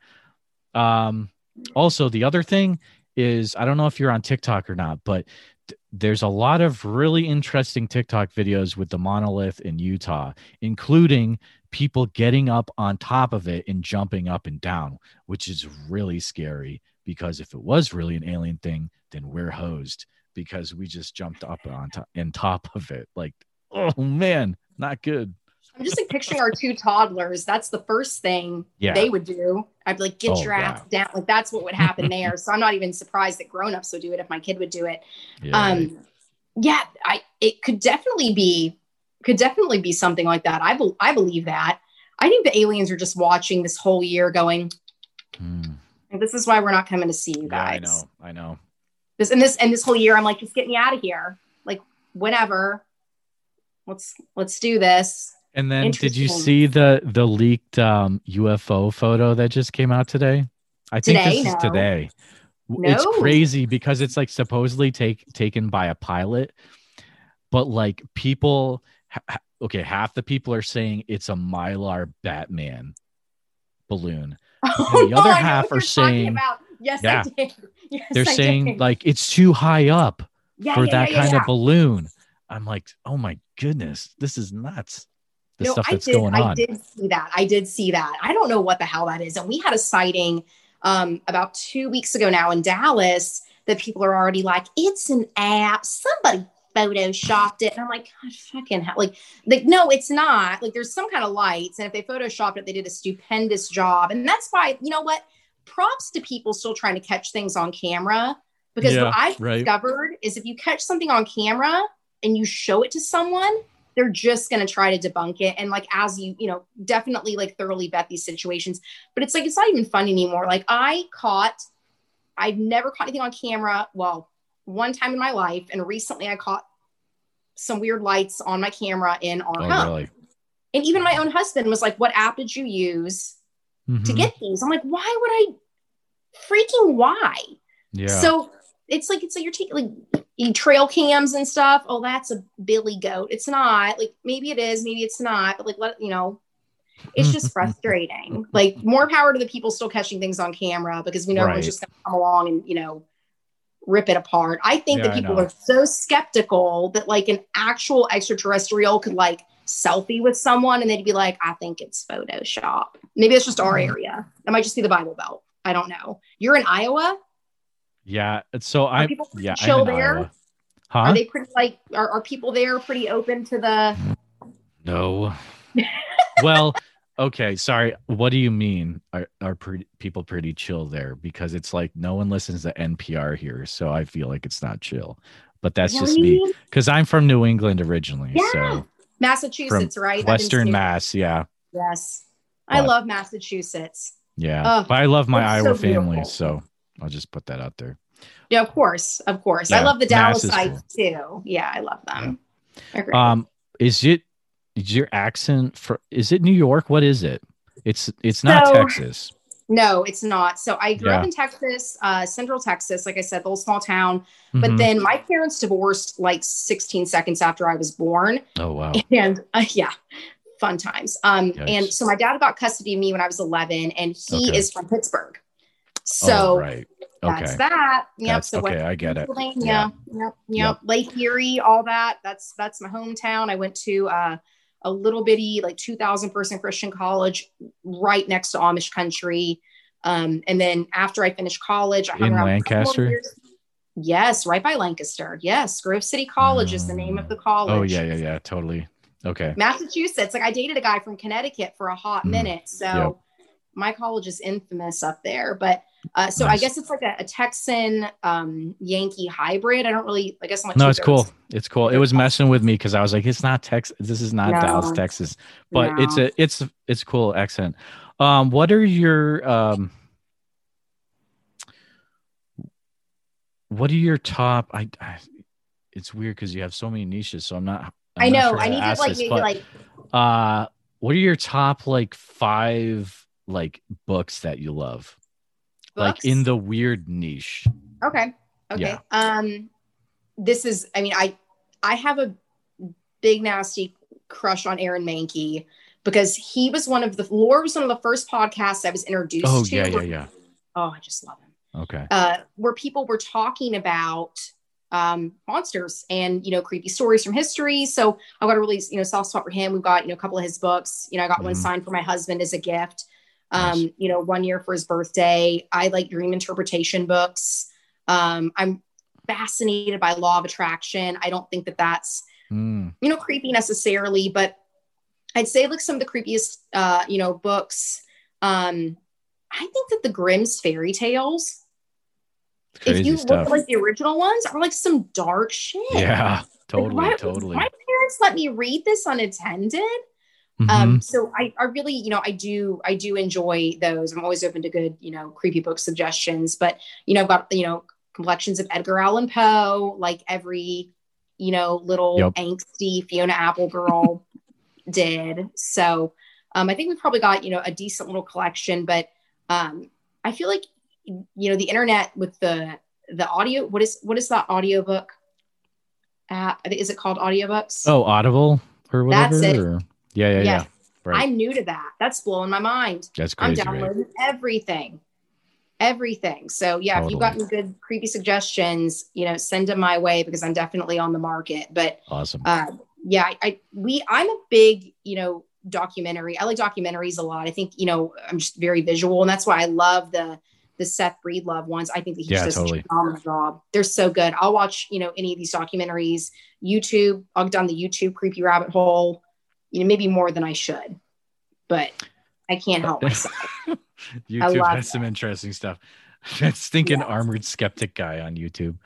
[SPEAKER 1] Um, also, the other thing is I don't know if you're on TikTok or not, but th- there's a lot of really interesting TikTok videos with the monolith in Utah, including people getting up on top of it and jumping up and down, which is really scary because if it was really an alien thing, then we're hosed because we just jumped up on top in top of it. Like, oh man, not good.
[SPEAKER 2] I'm just like picturing our two toddlers. That's the first thing
[SPEAKER 1] Yeah.
[SPEAKER 2] they would do. I'd be like, get
[SPEAKER 1] Oh,
[SPEAKER 2] your ass down. Like that's what would happen there. so I'm not even surprised that grown-ups would do it if my kid would do it.
[SPEAKER 1] Yeah.
[SPEAKER 2] Um yeah, I it could definitely be could definitely be something like that. I bel I believe that. I think the aliens are just watching this whole year going, This is why we're not coming to see you
[SPEAKER 1] Yeah, I know. I know.
[SPEAKER 2] This and this and this whole year, I'm like, just get me out of here. Like whenever. Let's let's do this.
[SPEAKER 1] And then did you see the the leaked um, UFO photo that just came out today? I think
[SPEAKER 2] Today?
[SPEAKER 1] this is
[SPEAKER 2] No.
[SPEAKER 1] today. W- It's crazy because it's like supposedly take taken by a pilot, but like people, ha- ha- okay, half the people are saying it's a mylar Batman balloon.
[SPEAKER 2] Oh,
[SPEAKER 1] the other half are saying-
[SPEAKER 2] about. Yes,
[SPEAKER 1] Yeah.
[SPEAKER 2] I did. Yes,
[SPEAKER 1] They're
[SPEAKER 2] I
[SPEAKER 1] saying
[SPEAKER 2] did.
[SPEAKER 1] like it's too high up
[SPEAKER 2] yeah,
[SPEAKER 1] for
[SPEAKER 2] yeah,
[SPEAKER 1] that kind of balloon. I'm like, oh my goodness, this is nuts. The
[SPEAKER 2] no,
[SPEAKER 1] stuff
[SPEAKER 2] I
[SPEAKER 1] that's
[SPEAKER 2] did.
[SPEAKER 1] going on.
[SPEAKER 2] I did see that. I did see that. I don't know what the hell that is. And we had a sighting um, about two weeks ago now in Dallas that people are already like, it's an app. Somebody photoshopped it. And I'm like, God, fucking hell. Like, like, no, it's not. Like, there's some kind of lights. And if they photoshopped it, they did a stupendous job. And that's why, you know what? Props to people still trying to catch things on camera. Because
[SPEAKER 1] Yeah,
[SPEAKER 2] what I've
[SPEAKER 1] right.
[SPEAKER 2] discovered is if you catch something on camera and you show it to someone, they're just going to try to debunk it. And like, as you, you know, definitely like thoroughly vet these situations. But it's like, it's not even fun anymore. Like, I caught, I've never caught anything on camera. Well, one time in my life. And recently I caught some weird lights on my camera in our
[SPEAKER 1] Oh,
[SPEAKER 2] home.
[SPEAKER 1] really?
[SPEAKER 2] And even my own husband was like, What app did you use to
[SPEAKER 1] Mhm.
[SPEAKER 2] get these? I'm like, Why would I? Freaking why?
[SPEAKER 1] Yeah.
[SPEAKER 2] So it's like it's like you're taking like trail cams and stuff. Oh, that's a billy goat. It's not. Like maybe it is, maybe it's not. But like let you know, it's just frustrating. like more power to the people still catching things on camera because we know everyone's
[SPEAKER 1] Right.
[SPEAKER 2] just gonna come along and you know rip it apart. I think
[SPEAKER 1] Yeah,
[SPEAKER 2] that people are so skeptical that like an actual extraterrestrial could like selfie with someone and they'd be like, I think it's Photoshop. Maybe it's just our
[SPEAKER 1] Mhm.
[SPEAKER 2] area. That might just be the Bible Belt. I don't know. You're in Iowa.
[SPEAKER 1] yeah. So I
[SPEAKER 2] people
[SPEAKER 1] yeah,
[SPEAKER 2] chill
[SPEAKER 1] I'm in
[SPEAKER 2] there?
[SPEAKER 1] Iowa. Huh?
[SPEAKER 2] Are they pretty like are, are people there pretty open to the
[SPEAKER 1] No. well, okay. Sorry. What do you mean? Are, are pre- people pretty chill there? Because it's like no one listens to NPR here, so I feel like it's not chill. But that's just me because I'm from New England originally.
[SPEAKER 2] Yeah.
[SPEAKER 1] So
[SPEAKER 2] Massachusetts, right?
[SPEAKER 1] Western Mass. Yeah.
[SPEAKER 2] Yes. I
[SPEAKER 1] But-
[SPEAKER 2] love Massachusetts.
[SPEAKER 1] Yeah.
[SPEAKER 2] Oh,
[SPEAKER 1] but I love my Iowa
[SPEAKER 2] so
[SPEAKER 1] family.
[SPEAKER 2] beautiful.
[SPEAKER 1] So I'll just put that out there.
[SPEAKER 2] Yeah, of course. Of course. I love the Dallas
[SPEAKER 1] is
[SPEAKER 2] sites too. Yeah, I love them. They're.
[SPEAKER 1] Um, is it your accent for is it New York? What is it? It's it's not
[SPEAKER 2] So-
[SPEAKER 1] Texas.
[SPEAKER 2] no, it's not. So I grew up in Texas, uh, Central Texas, like I said, the little small town. But
[SPEAKER 1] Mhm.
[SPEAKER 2] then my parents divorced like 16 seconds after I was born.
[SPEAKER 1] oh wow.
[SPEAKER 2] and uh, yeah fun times um
[SPEAKER 1] Yikes.
[SPEAKER 2] and so my dad got custody of me when i was 11 and he
[SPEAKER 1] Okay.
[SPEAKER 2] is from pittsburgh
[SPEAKER 1] oh,
[SPEAKER 2] so
[SPEAKER 1] right.
[SPEAKER 2] that's
[SPEAKER 1] Okay.
[SPEAKER 2] that yep
[SPEAKER 1] That's-
[SPEAKER 2] so
[SPEAKER 1] okay, I get it.
[SPEAKER 2] Pennsylvania. yep yep
[SPEAKER 1] Yep.
[SPEAKER 2] lake erie all that that's that's my hometown i went to uh a little bitty like 2000 person christian college right next to amish country um and then after i finished college i hung
[SPEAKER 1] In
[SPEAKER 2] around for a couple of
[SPEAKER 1] Lancaster?
[SPEAKER 2] yes right by lancaster yes grove city college is the name of the college
[SPEAKER 1] Oh yeah, yeah, yeah. Totally. Okay.
[SPEAKER 2] Massachusetts. Like I dated a guy from Connecticut for a hot
[SPEAKER 1] Mm.
[SPEAKER 2] minute. So
[SPEAKER 1] Yep.
[SPEAKER 2] my college is infamous up there. But uh, so I guess it's like a, a Texan um, Yankee hybrid. I don't really, I guess I'm like
[SPEAKER 1] No, it's cool. It's cool. It was messing with me because I was like, it's not Texas. This is not
[SPEAKER 2] No.
[SPEAKER 1] Dallas, Texas. But it's a it's it's a cool accent. Um, what are your um what are your top I, I it's weird because you have so many niches. So I'm not. I'm
[SPEAKER 2] i
[SPEAKER 1] not
[SPEAKER 2] know.
[SPEAKER 1] sure
[SPEAKER 2] I need to
[SPEAKER 1] ask
[SPEAKER 2] like
[SPEAKER 1] this,
[SPEAKER 2] maybe
[SPEAKER 1] but,
[SPEAKER 2] like
[SPEAKER 1] Uh, what are your top like five like books that you love? Like in the weird niche.
[SPEAKER 2] Okay. Okay.
[SPEAKER 1] Yeah.
[SPEAKER 2] Um, this is. I mean, I I have a big nasty crush on Aaron Mahnke because he was one of the Lore was one of the first podcasts I was introduced
[SPEAKER 1] Oh
[SPEAKER 2] to.
[SPEAKER 1] yeah, yeah,
[SPEAKER 2] where-
[SPEAKER 1] yeah.
[SPEAKER 2] Oh, I just love him.
[SPEAKER 1] Okay.
[SPEAKER 2] Uh, where people were talking about um, monsters and you know creepy stories from history. So I got a really you know soft spot for him. We've got you know a couple of his books. You know, I got one
[SPEAKER 1] Mhm.
[SPEAKER 2] signed for my husband as a gift. Um,
[SPEAKER 1] Nice.
[SPEAKER 2] you know, one year for his birthday. I like dream interpretation books. Um, I'm fascinated by law of attraction. I don't think that that's
[SPEAKER 1] Mm,
[SPEAKER 2] you know creepy necessarily, but I'd say like some of the creepiest uh, you know books. Um, I think that the Grimm's fairy tales
[SPEAKER 1] crazy
[SPEAKER 2] if you
[SPEAKER 1] stuff.
[SPEAKER 2] look at like the original ones are like some dark shit.
[SPEAKER 1] yeah,
[SPEAKER 2] Like,
[SPEAKER 1] totally,
[SPEAKER 2] why-
[SPEAKER 1] totally.
[SPEAKER 2] My parents let me read this unattended.
[SPEAKER 1] Mhm.
[SPEAKER 2] Um, so I, I really, you know, I do, I do enjoy those. I'm always open to good, you know, creepy book suggestions. But you know, I've got, you know, complexions of Edgar Allan Poe, like every, you know, little
[SPEAKER 1] Yep.
[SPEAKER 2] angsty Fiona Apple girl did. So um, I think we've probably got, you know, a decent little collection. But um, I feel like, you know, the internet with the the audio. What is what is that audiobook app? Is it called audiobooks?
[SPEAKER 1] oh, Audible or whatever.
[SPEAKER 2] That's it.
[SPEAKER 1] or- Yeah, yeah, yeah.
[SPEAKER 2] Yeah.
[SPEAKER 1] Right.
[SPEAKER 2] I'm new to that. That's blowing my mind.
[SPEAKER 1] That's crazy.
[SPEAKER 2] I'm
[SPEAKER 1] crazy, right?
[SPEAKER 2] downloading everything. Everything. So yeah, if you've got any good creepy suggestions, you know, send them my way because I'm definitely on the market. But
[SPEAKER 1] Awesome.
[SPEAKER 2] uh, yeah, I, I we I'm a big, you know, documentary. I like documentaries a lot. I think, you know, I'm just very visual, and that's why I love the the Seth Breedlove ones. I think that he
[SPEAKER 1] Yeah,
[SPEAKER 2] just does
[SPEAKER 1] totally.
[SPEAKER 2] a phenomenal job. They're so good. I'll watch, you know, any of these documentaries, YouTube. I'll go down the YouTube creepy rabbit hole, you know, maybe more than I should, but I can't help myself.
[SPEAKER 1] YouTube has some interesting stuff. That stinking
[SPEAKER 2] Yes.
[SPEAKER 1] armored skeptic guy on YouTube.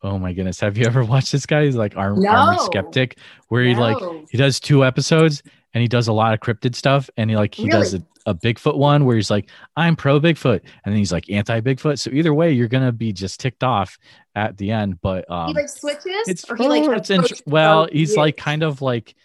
[SPEAKER 1] Oh my goodness. Have you ever watched this guy? He's like arm, armored
[SPEAKER 2] No.
[SPEAKER 1] skeptic, where he like he does two episodes and he does a lot of cryptid stuff. And he like he does a,
[SPEAKER 2] Really?
[SPEAKER 1] a Bigfoot one where he's like, I'm pro Bigfoot, and then he's like anti Bigfoot. So either way, you're gonna be just ticked off at the end. But um
[SPEAKER 2] he like switches,
[SPEAKER 1] it's
[SPEAKER 2] or he like
[SPEAKER 1] it's int- well he's like kind of like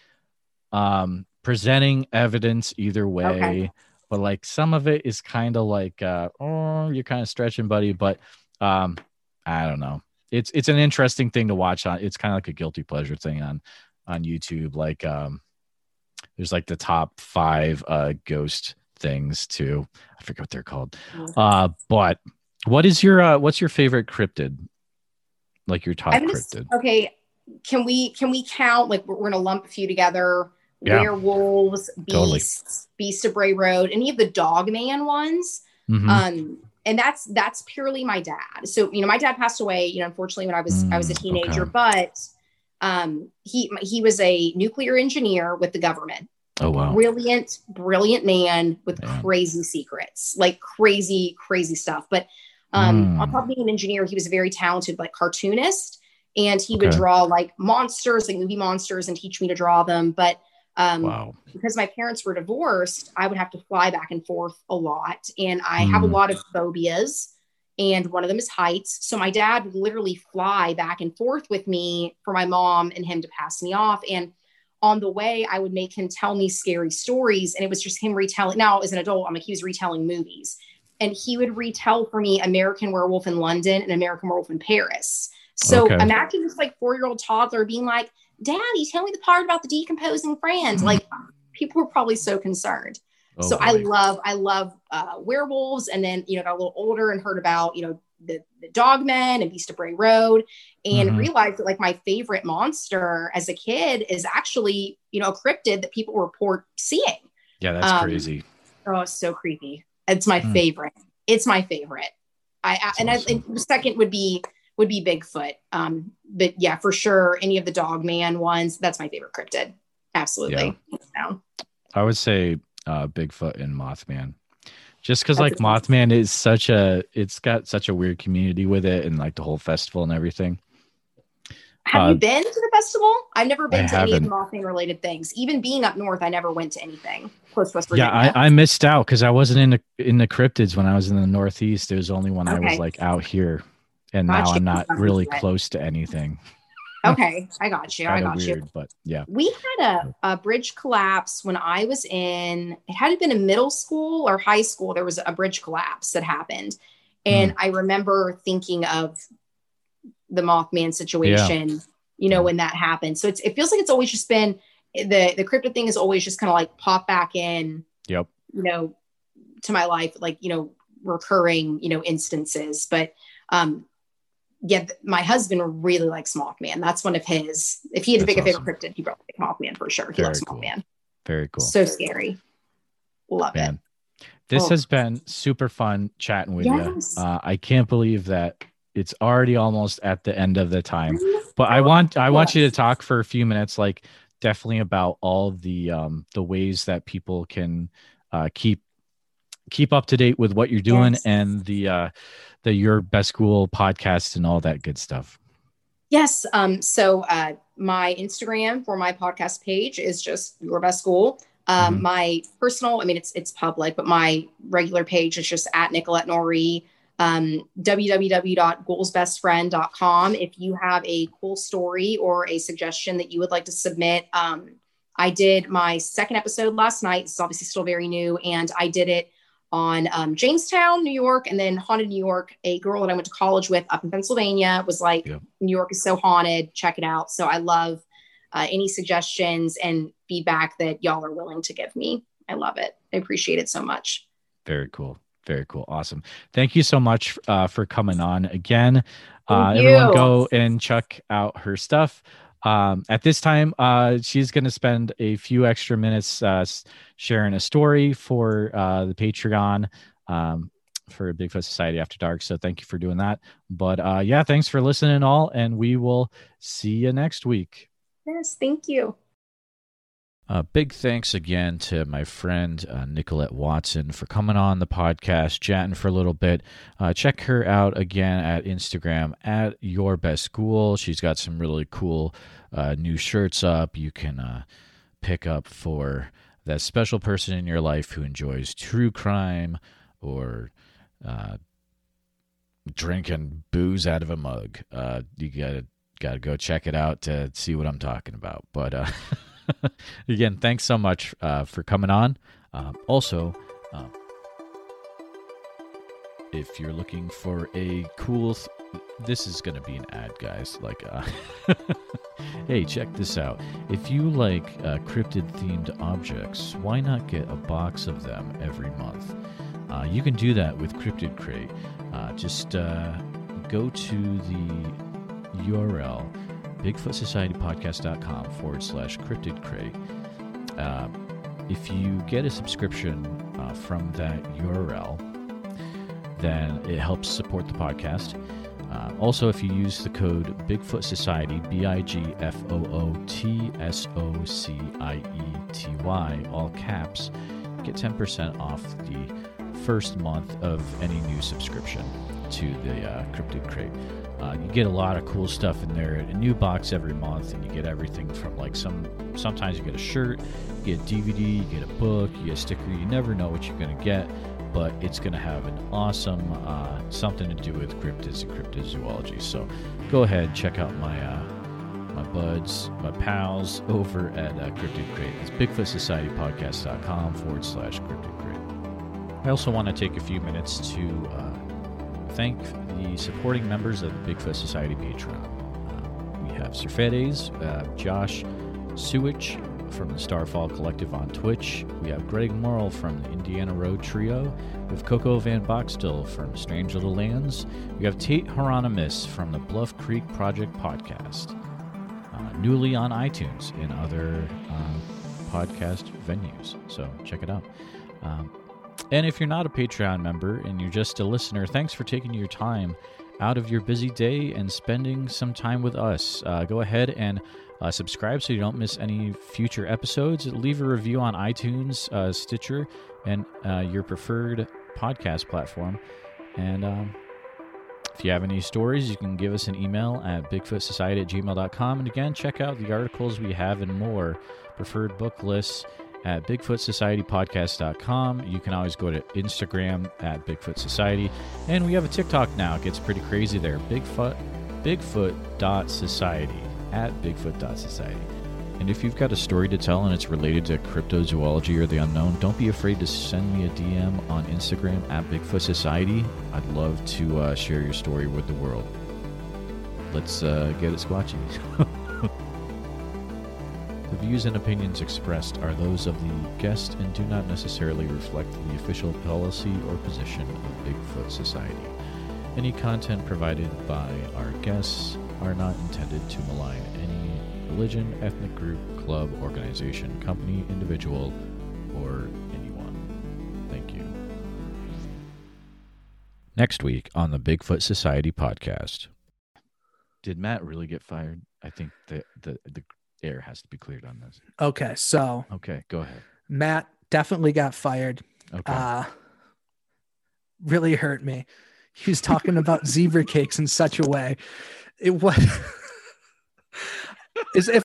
[SPEAKER 1] um presenting evidence either way but like some of it is kind of like uh oh you're kind of stretching buddy but um i don't know. It's it's an interesting thing to watch on it's kind of like a guilty pleasure thing on on youtube like um there's like the top five uh ghost things too. I forget what they're called.
[SPEAKER 2] Mm.
[SPEAKER 1] uh but what is your uh what's your favorite cryptid? Like your top
[SPEAKER 2] I'm gonna,
[SPEAKER 1] cryptid.
[SPEAKER 2] okay, can we can we count like we're, we're gonna lump a few together?
[SPEAKER 1] Yeah.
[SPEAKER 2] Werewolves,
[SPEAKER 1] Totally.
[SPEAKER 2] beasts, Beast of Bray Road, any of the Dogman ones.
[SPEAKER 1] Mhm.
[SPEAKER 2] Um, and that's that's purely my dad. So you know, my dad passed away. You know, unfortunately, when I was I was a
[SPEAKER 1] Mm,
[SPEAKER 2] teenager,
[SPEAKER 1] okay.
[SPEAKER 2] but um, he he was a nuclear engineer with the government.
[SPEAKER 1] oh wow
[SPEAKER 2] brilliant, brilliant man with
[SPEAKER 1] Yeah.
[SPEAKER 2] crazy secrets, like crazy, crazy stuff. But um,
[SPEAKER 1] Mm.
[SPEAKER 2] on top of being an engineer, he was a very talented, like cartoonist, and he would draw like monsters, like movie monsters, and teach me to draw them. But um,
[SPEAKER 1] wow
[SPEAKER 2] because my parents were divorced, I would have to fly back and forth a lot, and I have a
[SPEAKER 1] Mm.
[SPEAKER 2] lot of phobias. And one of them is heights. So my dad would literally fly back and forth with me for my mom and him to pass me off. And on the way, I would make him tell me scary stories. And it was just him retelling. Now, as an adult, I'm like, he was retelling movies. And he would retell for me American Werewolf in London and American Werewolf in Paris. So
[SPEAKER 1] Okay.
[SPEAKER 2] imagine this like four year old toddler being like, Daddy, tell me the part about the decomposing friend. Like, people were probably so concerned
[SPEAKER 1] Oh,
[SPEAKER 2] so I love I love uh, werewolves, and then you know got a little older and heard about you know the, the Dogmen and Beast of Bray Road, and
[SPEAKER 1] Mhm.
[SPEAKER 2] realized that like my favorite monster as a kid is actually you know a cryptid that people report seeing.
[SPEAKER 1] yeah that's
[SPEAKER 2] um,
[SPEAKER 1] crazy
[SPEAKER 2] Oh, so creepy. It's my
[SPEAKER 1] Hmm.
[SPEAKER 2] favorite. It's my favorite. I, I and, I,
[SPEAKER 1] awesome.
[SPEAKER 2] and the second would be would be Bigfoot. Um, but yeah, for sure, any of the dog man ones. That's my favorite cryptid. Absolutely. So,
[SPEAKER 1] i would say uh bigfoot and mothman just because like mothman is such a it's got such a weird community with it and like the whole festival and everything
[SPEAKER 2] Have
[SPEAKER 1] Uh,
[SPEAKER 2] you been to the festival? I've never been
[SPEAKER 1] I
[SPEAKER 2] to any of the. Mothman related things. Even being up north, I never went to anything close to West
[SPEAKER 1] yeah I, I missed out because i wasn't in the in the cryptids when i was in the northeast it was only when i was like out here and now
[SPEAKER 2] Gotcha.
[SPEAKER 1] i'm not really close to anything
[SPEAKER 2] okay, I got you. I got weird, you.
[SPEAKER 1] But yeah,
[SPEAKER 2] we had a, a bridge collapse when I was in. It had been in middle school or high school. There was a bridge collapse that happened, and mm. I remember thinking of the Mothman situation. Yeah. You know when that happened. So it's it feels like it's always just been the the cryptid thing is always just kind of like pop back in.
[SPEAKER 1] Yep.
[SPEAKER 2] You know, to my life, like you know, recurring you know instances, but um yeah, my husband really likes Mothman. That's one of his. If he had to pick awesome. a favorite cryptid, he probably pick Mothman for sure. He Very loves cool. Mothman.
[SPEAKER 1] Very cool.
[SPEAKER 2] So scary. Love Man.
[SPEAKER 1] it. This oh. has been super fun chatting with yes. you. Uh, I can't believe that it's already almost at the end of the time. But I want I want you to talk for a few minutes, like definitely about all the um, the ways that people can uh, keep keep up to date with what you're doing yes. and the uh, the Your Best Ghoul podcast and all that good stuff.
[SPEAKER 2] Yes. Um, so uh, my Instagram for my podcast page is just Your Best Ghoul. Um, mm-hmm. My personal, I mean, it's it's public, but my regular page is just at Nicolette Norrie. Um, www.ghoulsbestfriend.com. If you have a cool story or a suggestion that you would like to submit, um, I did my second episode last night. It's obviously still very new, and I did it on um, Jamestown, New York, and then Haunted New York. A girl that I went to college with up in Pennsylvania was like, yeah. New York is so haunted. Check it out. So I love uh, any suggestions and feedback that y'all are willing to give me. I love it. I appreciate it so much.
[SPEAKER 1] Very cool. Very cool. Awesome. Thank you so much uh, for coming on again. Uh, everyone go and check out her stuff. Um, at this time, uh, she's going to spend a few extra minutes uh, sharing a story for uh, the Patreon um, for Bigfoot Society After Dark. So thank you for doing that. But uh, yeah, thanks for listening, all, and we will see you next week.
[SPEAKER 2] Yes, thank you.
[SPEAKER 1] Uh, big thanks again to my friend uh, Nicolette Watson for coming on the podcast, chatting for a little bit. Uh, check her out again at Instagram at Your Best Ghoul. She's got some really cool uh, new shirts up. You can uh, pick up for that special person in your life who enjoys true crime or uh, drinking booze out of a mug. you gotta gotta go check it out to see what I'm talking about. But Again, thanks so much uh, for coming on. Uh, also, uh, if you're looking for a cool, th- this is going to be an ad, guys. Like, uh, hey, check this out. If you like uh, cryptid themed objects, why not get a box of them every month? Uh, you can do that with Cryptid Crate. just go to the URL bigfootsocietypodcast.com forward slash cryptid crate. Uh, if you get a subscription uh, from that URL, then it helps support the podcast. Uh, also, if you use the code Bigfoot Society, B I G F O O T S O C I E T Y, all caps, get 10% off the first month of any new subscription to the uh, Cryptid Crate. Uh, you get a lot of cool stuff in there. A new box every month, and you get everything from like some. Sometimes you get a shirt, you get a DVD, you get a book, you get a sticker. You never know what you're gonna get, but it's gonna have an awesome uh, something to do with cryptids and cryptozoology. So go ahead, check out my uh, my buds, my pals over at uh, Cryptid Crate. It's BigfootSocietyPodcast.com forward slash Cryptid Crate. I also want to take a few minutes to uh, thank the supporting members of the Bigfoot Society Patreon. Uh, we have Sir Fedes, uh, Josh Sewich from the Starfall Collective on Twitch. We have Greg Morrill from the Indiana Road Trio. We have Coco Van Boxtel from Strange Little Lands. We have Tate Hieronymus from the Bluff Creek Project podcast. Uh, newly on iTunes and other uh, podcast venues. So check it out. Um, and if you're not a Patreon member and you're just a listener, thanks for taking your time out of your busy day and spending some time with us. Uh, go ahead and uh, subscribe so you don't miss any future episodes. Leave a review on iTunes, uh, Stitcher, and uh, your preferred podcast platform. And um, if you have any stories, you can give us an email at bigfootsociety at gmail.com. And again, check out the articles we have and more, preferred book lists at BigfootSocietyPodcast.com. You can always go to Instagram at Bigfoot Society. And we have a TikTok now. It gets pretty crazy there. Bigfoot, Bigfoot.society. at bigfoot.society. And if you've got a story to tell and it's related to cryptozoology or the unknown, don't be afraid to send me a DM on Instagram at Bigfoot Society. I'd love to uh, share your story with the world. Let's uh, get it squatchy. views and opinions expressed are those of the guest and do not necessarily reflect the official policy or position of Bigfoot Society. Any content provided by our guests are not intended to malign any religion, ethnic group, club, organization, company, individual, or anyone. Thank you. Next week on the Bigfoot Society podcast. Did Matt really get fired? I think the the, the air has to be cleared on this.
[SPEAKER 3] Okay, so
[SPEAKER 1] Okay, go ahead.
[SPEAKER 3] Matt definitely got fired.
[SPEAKER 1] Okay.
[SPEAKER 3] Uh really hurt me. He was talking about zebra cakes in such a way. It was is if